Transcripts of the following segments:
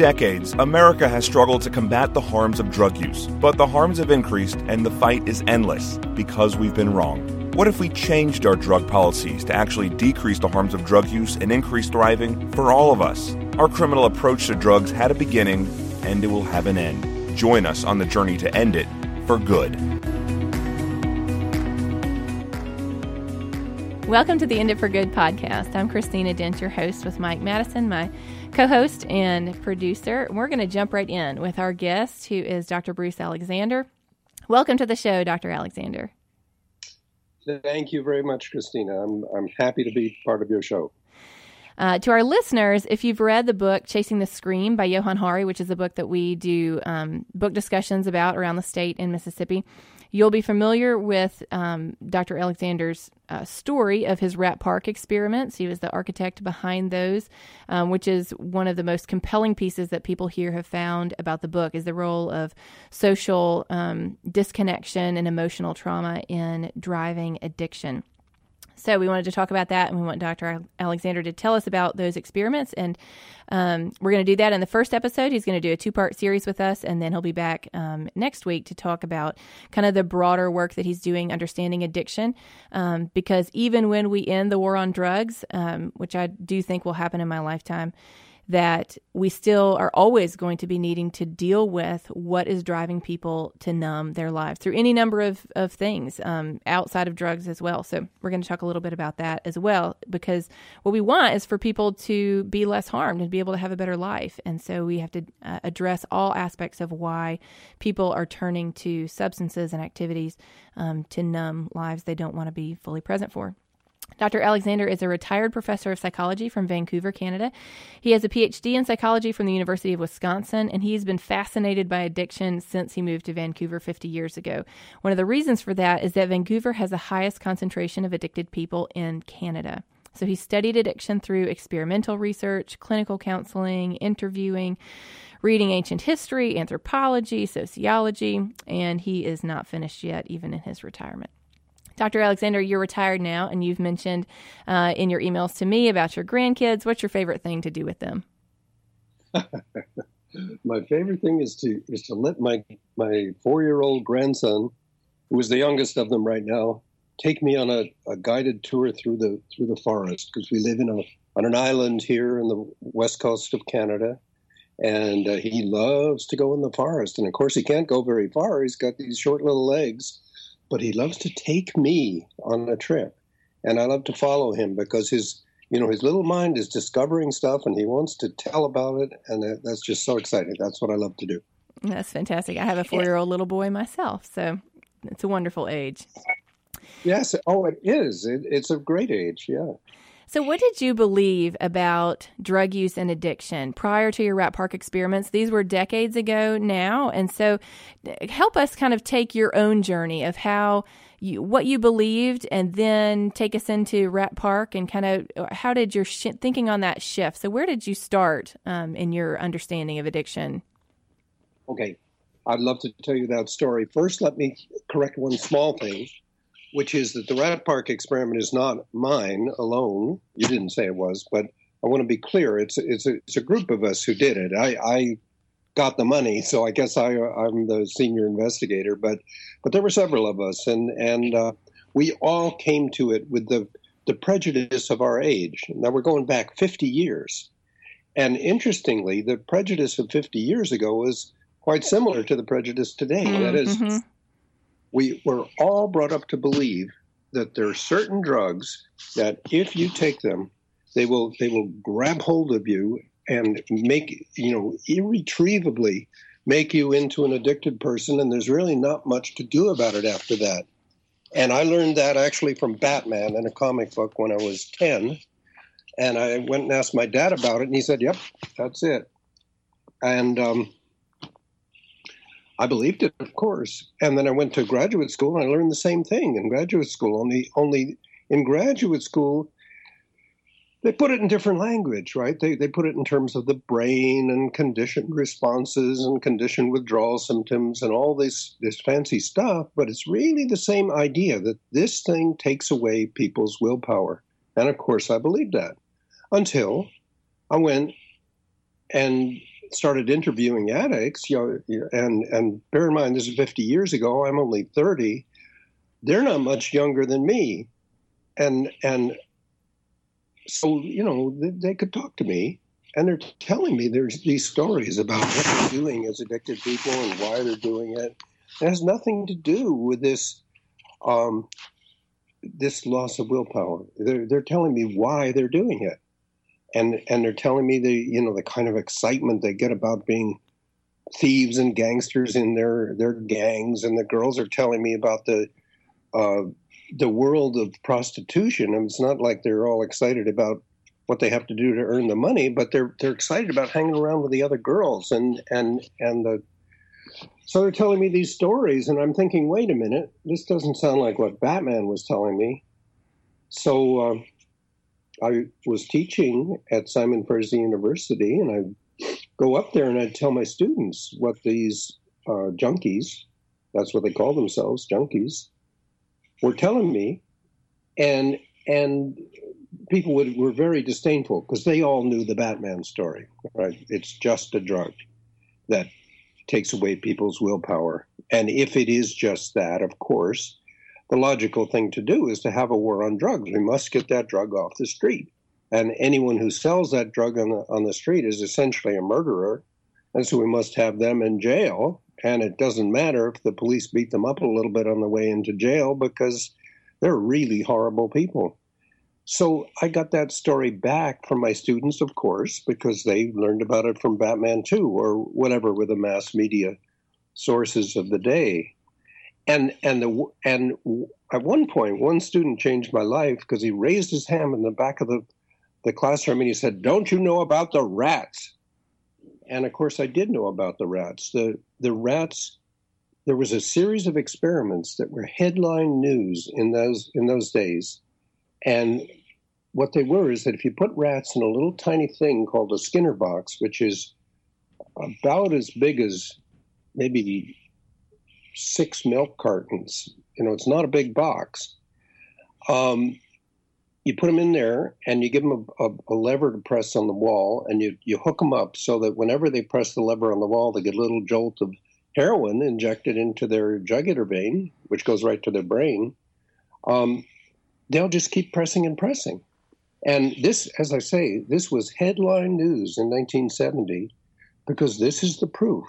Decades, America has struggled to combat the harms of drug use, but the harms have increased and the fight is endless because we've been wrong. What if we changed our drug policies to actually decrease the harms of drug use and increase thriving for all of us? Our criminal approach to drugs had a beginning and it will have an end. Join us on the journey to end it for good. Welcome to the End It for Good podcast. I'm Christina Dent, your host, with Mike Madison, my co host and producer. We're going to jump right in with our guest, who is Dr. Bruce Alexander. Welcome to the show, Dr. Alexander. Thank you very much, Christina. I'm, I'm happy to be part of your show. Uh, to our listeners, if you've read the book Chasing the Scream by Johann Hari, which is a book that we do um, book discussions about around the state in Mississippi, You'll be familiar with um, Dr. Alexander's uh, story of his Rat Park experiments. He was the architect behind those, um, which is one of the most compelling pieces that people here have found about the book is the role of social um, disconnection and emotional trauma in driving addiction. So we wanted to talk about that, and we want Dr. Alexander to tell us about those experiments. And um, we're going to do that in the first episode. He's going to do a two part series with us, and then he'll be back um, next week to talk about kind of the broader work that he's doing, understanding addiction. Um, because even when we end the war on drugs, um, which I do think will happen in my lifetime, that we still are always going to be needing to deal with what is driving people to numb their lives through any number of, of things um, outside of drugs as well. So, we're going to talk a little bit about that as well, because what we want is for people to be less harmed and be able to have a better life. And so, we have to uh, address all aspects of why people are turning to substances and activities um, to numb lives they don't want to be fully present for. Dr. Alexander is a retired professor of psychology from Vancouver, Canada. He has a PhD in psychology from the University of Wisconsin, and he's been fascinated by addiction since he moved to Vancouver 50 years ago. One of the reasons for that is that Vancouver has the highest concentration of addicted people in Canada. So he studied addiction through experimental research, clinical counseling, interviewing, reading ancient history, anthropology, sociology, and he is not finished yet, even in his retirement. Dr. Alexander, you're retired now, and you've mentioned uh, in your emails to me about your grandkids. What's your favorite thing to do with them? my favorite thing is to is to let my my four year old grandson, who is the youngest of them right now, take me on a, a guided tour through the through the forest because we live in a on an island here in the west coast of Canada, and uh, he loves to go in the forest. And of course, he can't go very far. He's got these short little legs but he loves to take me on a trip. And I love to follow him because his, you know, his little mind is discovering stuff and he wants to tell about it. And that's just so exciting. That's what I love to do. That's fantastic. I have a four year old little boy myself. So it's a wonderful age. Yes. Oh, it is. It, it's a great age. Yeah. So, what did you believe about drug use and addiction prior to your Rat Park experiments? These were decades ago now. And so, help us kind of take your own journey of how you, what you believed, and then take us into Rat Park and kind of how did your sh- thinking on that shift? So, where did you start um, in your understanding of addiction? Okay. I'd love to tell you that story. First, let me correct one small thing which is that the Rat Park experiment is not mine alone. You didn't say it was, but I want to be clear. It's it's a, it's a group of us who did it. I, I got the money, so I guess I I'm the senior investigator. But but there were several of us, and and uh, we all came to it with the the prejudice of our age. Now we're going back 50 years, and interestingly, the prejudice of 50 years ago was quite similar to the prejudice today. Mm-hmm. That is, mm-hmm we were all brought up to believe that there are certain drugs that if you take them, they will they will grab hold of you and make you know irretrievably make you into an addicted person and there's really not much to do about it after that. And i learned that actually from batman in a comic book when i was 10 and i went and asked my dad about it and he said yep that's it. And um, I believed it, of course. And then I went to graduate school and I learned the same thing in graduate school. Only, only in graduate school, they put it in different language, right? They, they put it in terms of the brain and conditioned responses and conditioned withdrawal symptoms and all this, this fancy stuff. But it's really the same idea that this thing takes away people's willpower. And of course, I believed that until I went and started interviewing addicts, you know, and and bear in mind this is 50 years ago. I'm only 30. They're not much younger than me, and and so you know they, they could talk to me, and they're telling me there's these stories about what they're doing as addicted people and why they're doing it. It has nothing to do with this um, this loss of willpower. They're they're telling me why they're doing it, and and they're telling me the you know the kind of excitement they get about being thieves and gangsters in their their gangs, and the girls are telling me about the uh, the world of prostitution. And it's not like they're all excited about what they have to do to earn the money, but they're they're excited about hanging around with the other girls and and and the so they're telling me these stories, and I'm thinking, wait a minute, this doesn't sound like what Batman was telling me. So uh, I was teaching at Simon Fraser University, and I go up there and I'd tell my students what these uh, junkies, that's what they call themselves, junkies, were telling me, and and people would, were very disdainful because they all knew the Batman story, right? It's just a drug that takes away people's willpower. And if it is just that, of course, the logical thing to do is to have a war on drugs. We must get that drug off the street. And anyone who sells that drug on the, on the street is essentially a murderer. And so we must have them in jail. And it doesn't matter if the police beat them up a little bit on the way into jail because they're really horrible people. So I got that story back from my students, of course, because they learned about it from Batman 2 or whatever were the mass media sources of the day. And and the and at one point, one student changed my life because he raised his hand in the back of the the classroom and he said, "Don't you know about the rats?" And of course, I did know about the rats. The the rats. There was a series of experiments that were headline news in those in those days, and what they were is that if you put rats in a little tiny thing called a Skinner box, which is about as big as maybe six milk cartons, you know, it's not a big box. Um, you put them in there and you give them a, a, a, lever to press on the wall and you, you hook them up so that whenever they press the lever on the wall, they get a little jolt of heroin injected into their jugular vein, which goes right to their brain. Um, they'll just keep pressing and pressing. And this, as I say, this was headline news in 1970 because this is the proof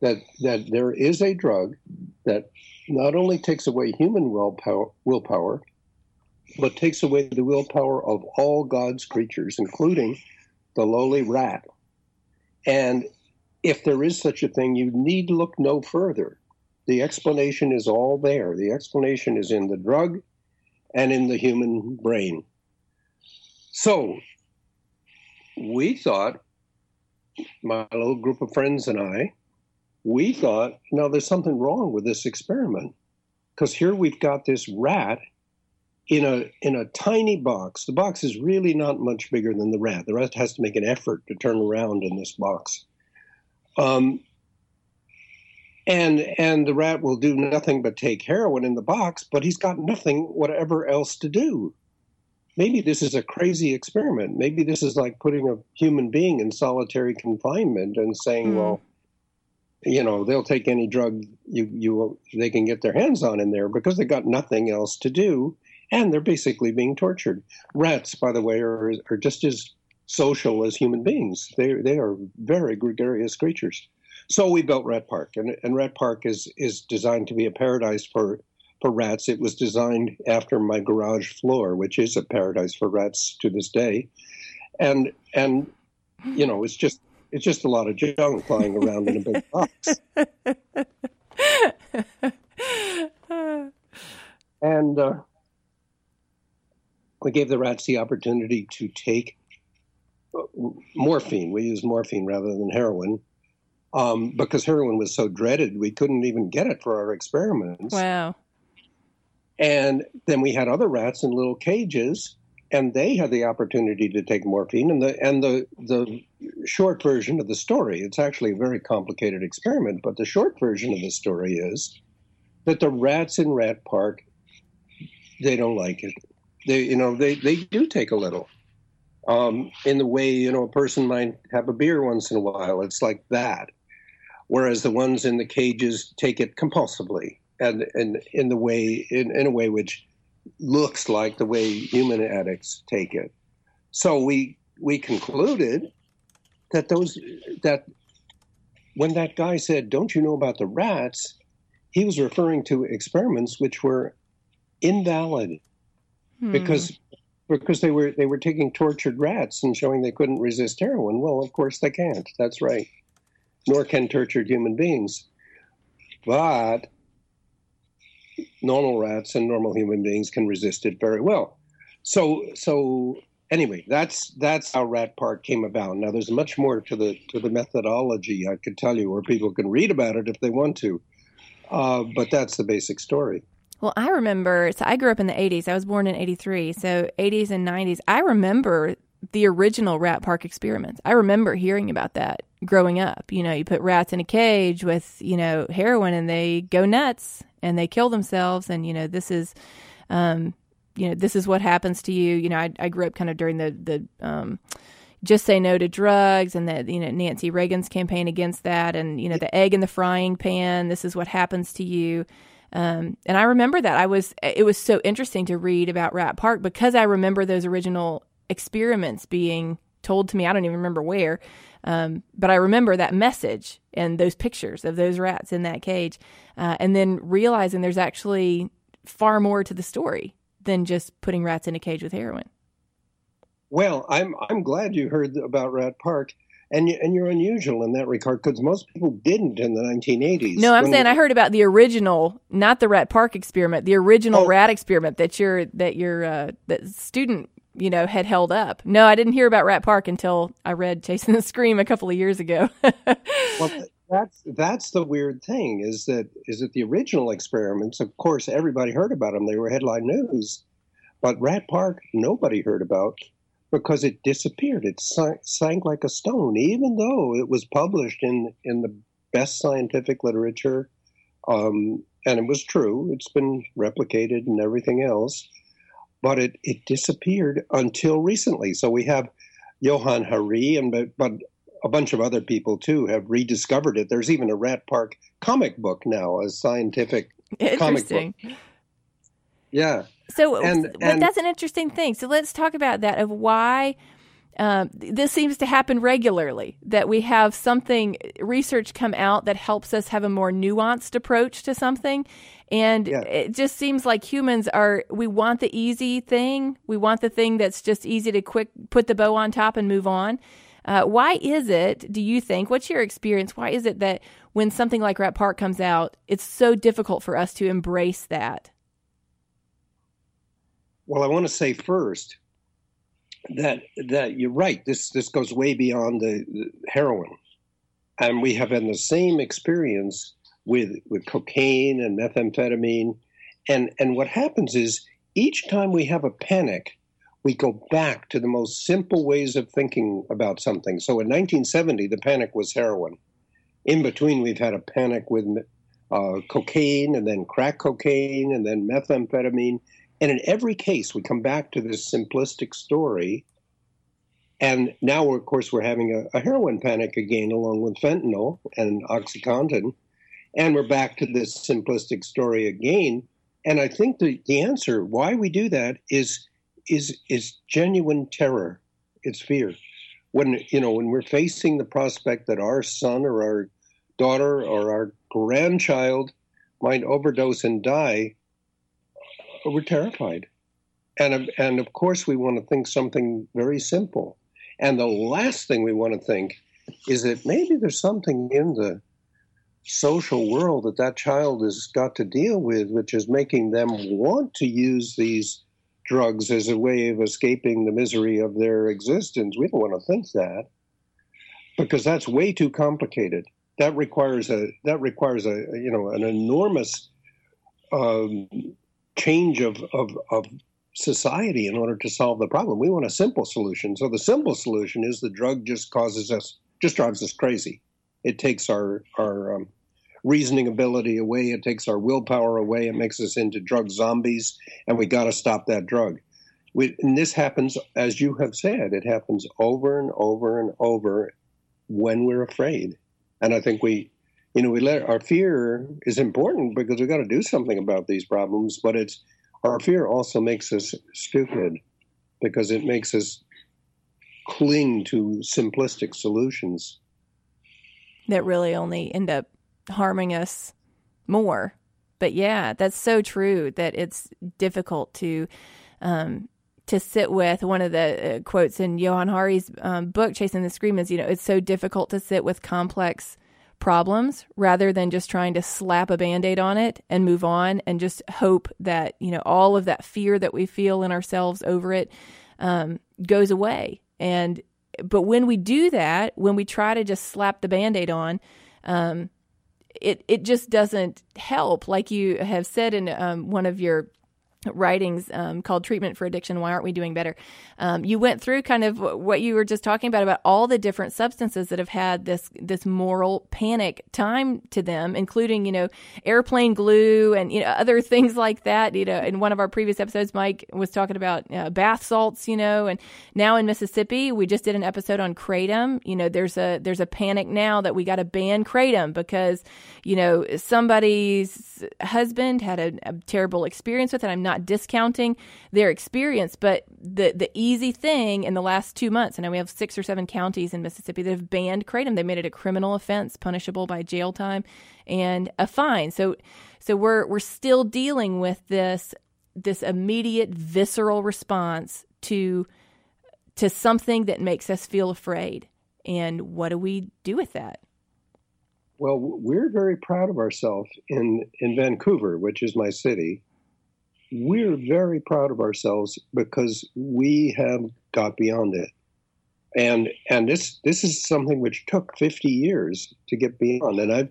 that that there is a drug that not only takes away human willpower, willpower but takes away the willpower of all God's creatures, including the lowly rat. And if there is such a thing, you need look no further. The explanation is all there. The explanation is in the drug and in the human brain. So we thought, my little group of friends and I, we thought, no, there's something wrong with this experiment. Because here we've got this rat in a in a tiny box. The box is really not much bigger than the rat. The rat has to make an effort to turn around in this box. Um, and and the rat will do nothing but take heroin in the box, but he's got nothing whatever else to do maybe this is a crazy experiment. Maybe this is like putting a human being in solitary confinement and saying, mm. well, you know, they'll take any drug you you they can get their hands on in there because they got nothing else to do, and they're basically being tortured. Rats, by the way, are are just as social as human beings. They they are very gregarious creatures. So we built Rat Park, and, and Rat Park is is designed to be a paradise for for rats. It was designed after my garage floor, which is a paradise for rats to this day. And and you know, it's just it's just a lot of junk flying around in a big box. and uh, we gave the rats the opportunity to take uh, morphine. We used morphine rather than heroin. Um, because heroin was so dreaded, we couldn't even get it for our experiments. Wow. And then we had other rats in little cages, and they had the opportunity to take morphine. And the and the the short version of the story, it's actually a very complicated experiment, but the short version of the story is that the rats in Rat Park they don't like it. They you know they they do take a little, Um, in the way you know a person might have a beer once in a while, it's like that. Whereas the ones in the cages take it compulsively, and and in the way in, in a way which looks like the way human addicts take it. So we we concluded that those that when that guy said, "Don't you know about the rats?" he was referring to experiments which were invalid hmm. because because they were they were taking tortured rats and showing they couldn't resist heroin. Well, of course they can't. That's right. Nor can tortured human beings. But normal rats and normal human beings can resist it very well. So so anyway, that's that's how Rat Park came about. Now there's much more to the to the methodology I could tell you, or people can read about it if they want to. Uh, but that's the basic story. Well, I remember, so I grew up in the 80s. I was born in 83. So 80s and 90s. I remember the original Rat Park experiments. I remember hearing about that growing up. You know, you put rats in a cage with, you know, heroin and they go nuts and they kill themselves. And, you know, this is, um, you know, this is what happens to you. You know, I, I grew up kind of during the, the, um, just say no to drugs and that you know Nancy Reagan's campaign against that and you know the egg in the frying pan this is what happens to you um, and I remember that I was it was so interesting to read about Rat Park because I remember those original experiments being told to me. I don't even remember where, um, but I remember that message and those pictures of those rats in that cage, uh, and then realizing there's actually far more to the story than just putting rats in a cage with heroin. Well, I'm I'm glad you heard about Rat Park and and you're unusual in that regard because most people didn't in the 1980s. No, I'm saying I heard about the original, not the Rat Park experiment, the original oh. rat experiment that your that your uh, that student you know had held up. No, I didn't hear about Rat Park until I read Chasing the Scream a couple of years ago. well, that's that's the weird thing is that is that the original experiments, of course, everybody heard about them. They were headline news, but Rat Park nobody heard about because it disappeared. It sank like a stone, even though it was published in, in the best scientific literature. Um, and it was true. It's been replicated and everything else. But it, it disappeared until recently. So we have Johann Hari and but, but a bunch of other people too have rediscovered it. There's even a Rat Park comic book now, a scientific comic book. Yeah. So, and, and, that's an interesting thing. So let's talk about that of why um, this seems to happen regularly. That we have something research come out that helps us have a more nuanced approach to something, and yeah. it just seems like humans are we want the easy thing. We want the thing that's just easy to quick put the bow on top and move on. Uh, why is it, do you think, what's your experience? Why is it that when something like Rat Park comes out, it's so difficult for us to embrace that? Well, I want to say first that that you're right. This this goes way beyond the, the heroin, and we have had the same experience with with cocaine and methamphetamine, and and what happens is each time we have a panic, we go back to the most simple ways of thinking about something. So in 1970, the panic was heroin. In between, we've had a panic with uh, cocaine, and then crack cocaine, and then methamphetamine and in every case, we come back to this simplistic story. And now, of course, we're having a, a heroin panic again, along with fentanyl and Oxycontin. And we're back to this simplistic story again. And I think the, the answer why we do that is is is genuine terror. It's fear. When you know when we're facing the prospect that our son or our daughter or our grandchild might overdose and die, we're terrified. And, and of course, we want to think something very simple. And the last thing we want to think is that maybe there's something in the social world that that child has got to deal with, which is making them want to use these drugs as a way of escaping the misery of their existence. We don't want to think that because that's way too complicated. That requires a that requires a you know an enormous um, change of, of, of society in order to solve the problem. We want a simple solution. So the simple solution is the drug just causes us, just drives us crazy. It takes our our um, reasoning ability away. It takes our willpower away. It makes us into drug zombies, and we got to stop that drug. we, and this happens, as you have said, it happens over and over and over when we're afraid. And I think we, you know, we let our fear is important because we've got to do something about these problems, but it's our fear also makes us stupid because it makes us cling to simplistic solutions that really only end up harming us more. But yeah, that's so true that it's difficult to um, to sit with. One of the uh, quotes in Johann Hari's um, book, Chasing the Scream, is you know it's so difficult to sit with complex problems rather than just trying to slap a band-aid on it and move on and just hope that you know all of that fear that we feel in ourselves over it um, goes away. And but when we do that when we try to just slap the band-aid on um, it it just doesn't help. Like you have said in um, one of your writings um, called treatment for addiction why aren't we doing better? Um, you went through kind of what you were just talking about about all the different substances that have had this this moral panic time to them including you know airplane glue and you know other things like that. You know in one of our previous episodes mike was talking about uh, bath salts you know and now in mississippi we just did an episode on kratom. You know there's a there's a panic now that we got to ban kratom because you know somebody's husband had a, a terrible experience with it. I'm not not discounting their experience, but the the easy thing in the last two months, and now we have six or seven counties in Mississippi that have banned kratom. They made it a criminal offense, punishable by jail time and a fine. So so we're we're still dealing with this this immediate visceral response to to something that makes us feel afraid. And what do we do with that? Well, we're very proud of ourselves in, in Vancouver, which is my city we're very proud of ourselves because we have got beyond it. And and this this is something which took 50 years to get beyond. And I've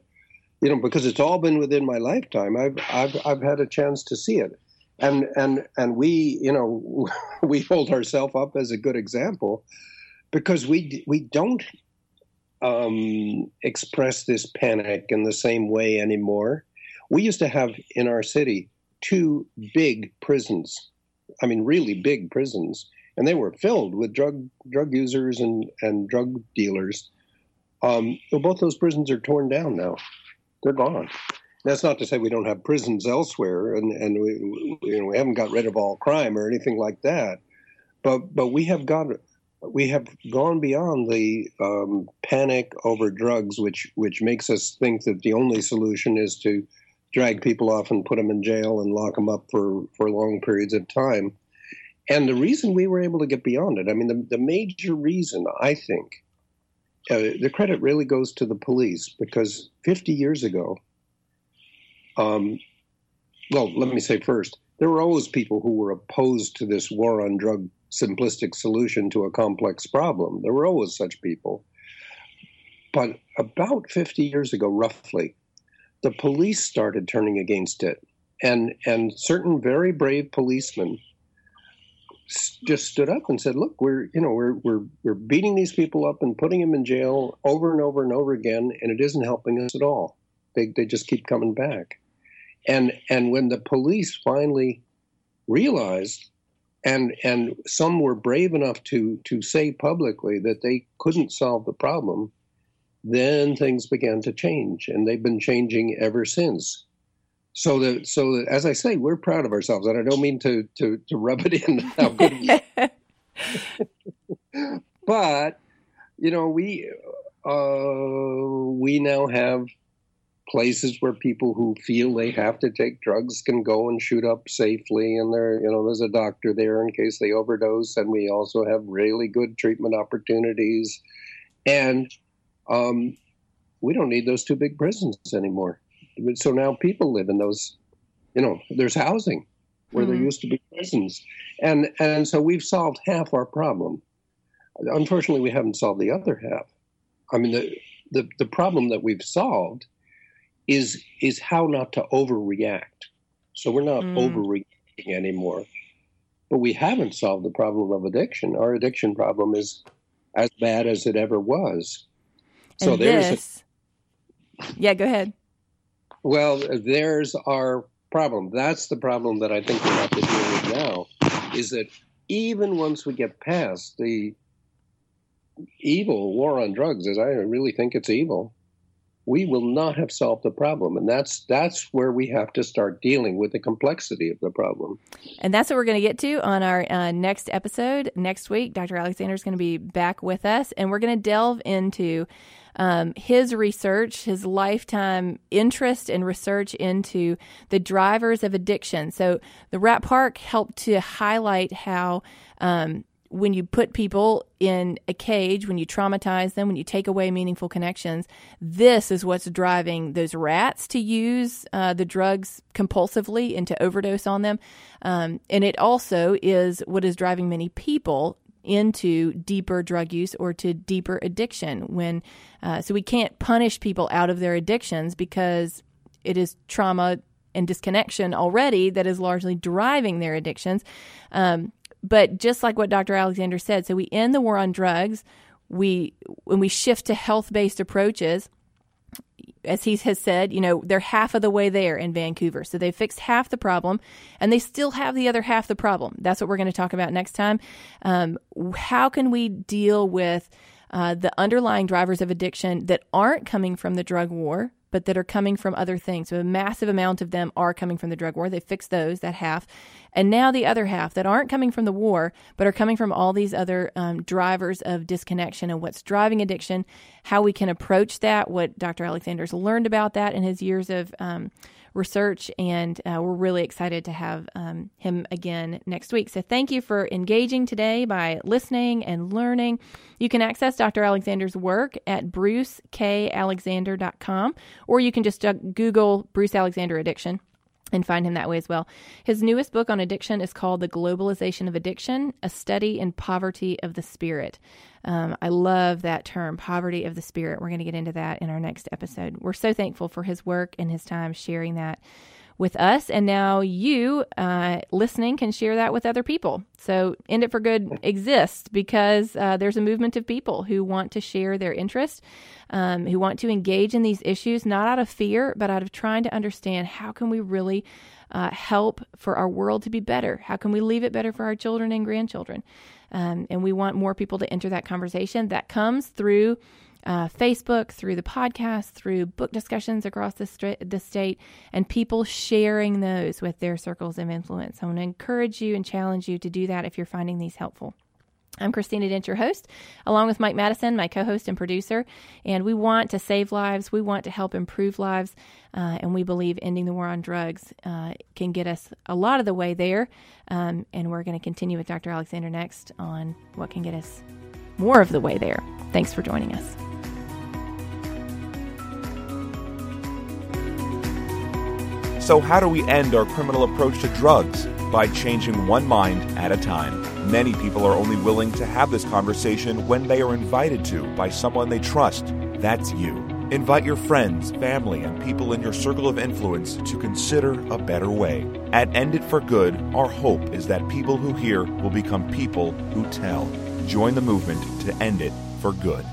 you know, because it's all been within my lifetime, I've I've I've had a chance to see it. And and and we, you know, we hold ourselves up as a good example because we we don't um, express this panic in the same way anymore. We used to have in our city two big prisons. I mean, really big prisons, and they were filled with drug drug users and and drug dealers. Um, well, both those prisons are torn down now; they're gone. That's not to say we don't have prisons elsewhere, and and we you know we haven't got rid of all crime or anything like that, but but we have got we have gone beyond the um, panic over drugs, which which makes us think that the only solution is to drag people off and put them in jail and lock them up for, for long periods of time. And the reason we were able to get beyond it, I mean, the, the major reason, I think, uh, the credit really goes to the police because 50 years ago, um, well, let me say first, there were always people who were opposed to this war on drug simplistic solution to a complex problem. There were always such people. But about 50 years ago, roughly, the police started turning against it, and and certain very brave policemen just stood up and said, "Look, we're you know we're we're we're beating these people up and putting them in jail over and over and over again, and it isn't helping us at all. They they just keep coming back." And and when the police finally realized, and and some were brave enough to to say publicly that they couldn't solve the problem, then things began to change, and they've been changing ever since. So that, so that, as I say, we're proud of ourselves, and I don't mean to to, to rub it in how good we. but you know, we uh, we now have places where people who feel they have to take drugs can go and shoot up safely and there you know there's a doctor there in case they overdose and we also have really good treatment opportunities and um, we don't need those two big prisons anymore. So now people live in those, you know, there's housing where mm-hmm. there used to be prisons. And, and so we've solved half our problem. Unfortunately, we haven't solved the other half. I mean, the, the, the problem that we've solved is, is how not to overreact. So we're not mm. overreacting anymore. But we haven't solved the problem of addiction. Our addiction problem is as bad as it ever was. So and there's this, a, yeah, go ahead. Well, there's our problem. That's the problem that I think we have to deal with now. Is that even once we get past the evil war on drugs, as I really think it's evil, we will not have solved the problem. And that's that's where we have to start dealing with the complexity of the problem. And that's what we're going to get to on our uh, next episode next week. Dr alexander is going to be back with us and we're going to delve into um, his research, his lifetime interest and research into the drivers of addiction. So the Rat Park helped to highlight how um, when you put people in a cage, when you traumatize them, when you take away meaningful connections, this is what's driving those rats to use uh, the drugs compulsively and to overdose on them. Um, and it also is what is driving many people into deeper drug use or to deeper addiction when uh, so we can't punish people out of their addictions because it is trauma and disconnection already that is largely driving their addictions um, but just like what Dr. Alexander said, so we end the war on drugs. We when we shift to health based approaches, as he has said, you know, they're half of the way there in Vancouver. So they fixed half the problem and they still have the other half the problem. That's what we're going to talk about next time. Um, how can we deal with uh, the underlying drivers of addiction that aren't coming from the drug war? But that are coming from other things. So a massive amount of them are coming from the drug war. They fixed those, that half. And now the other half that aren't coming from the war, but are coming from all these other um, drivers of disconnection and what's driving addiction, how we can approach that, what Dr. Alexander's learned about that in his years of um, research, and uh, we're really excited to have um, him again next week. So thank you for engaging today by listening and learning. You can access Dr. Alexander's work at brucekalexander.com, or you can just uh, Google Bruce Alexander Addiction and find him that way as well. His newest book on addiction is called The Globalization of Addiction A Study in Poverty of the Spirit. Um, I love that term, poverty of the spirit. We're going to get into that in our next episode. We're so thankful for his work and his time sharing that with us. And now you, uh, listening, can share that with other people. So, End It for Good exists because uh, there's a movement of people who want to share their interest, um, who want to engage in these issues, not out of fear, but out of trying to understand how can we really uh, help for our world to be better? How can we leave it better for our children and grandchildren? Um, and we want more people to enter that conversation. That comes through uh, Facebook, through the podcast, through book discussions across the, st- the state, and people sharing those with their circles of influence. I want to encourage you and challenge you to do that if you're finding these helpful. I'm Christina Dent, your host, along with Mike Madison, my co host and producer. And we want to save lives, we want to help improve lives, uh, and we believe ending the war on drugs uh, can get us a lot of the way there. Um, and we're going to continue with Dr. Alexander next on what can get us more of the way there. Thanks for joining us. So, how do we end our criminal approach to drugs? By changing one mind at a time. Many people are only willing to have this conversation when they are invited to by someone they trust. That's you. Invite your friends, family, and people in your circle of influence to consider a better way. At End It for Good, our hope is that people who hear will become people who tell. Join the movement to end it for good.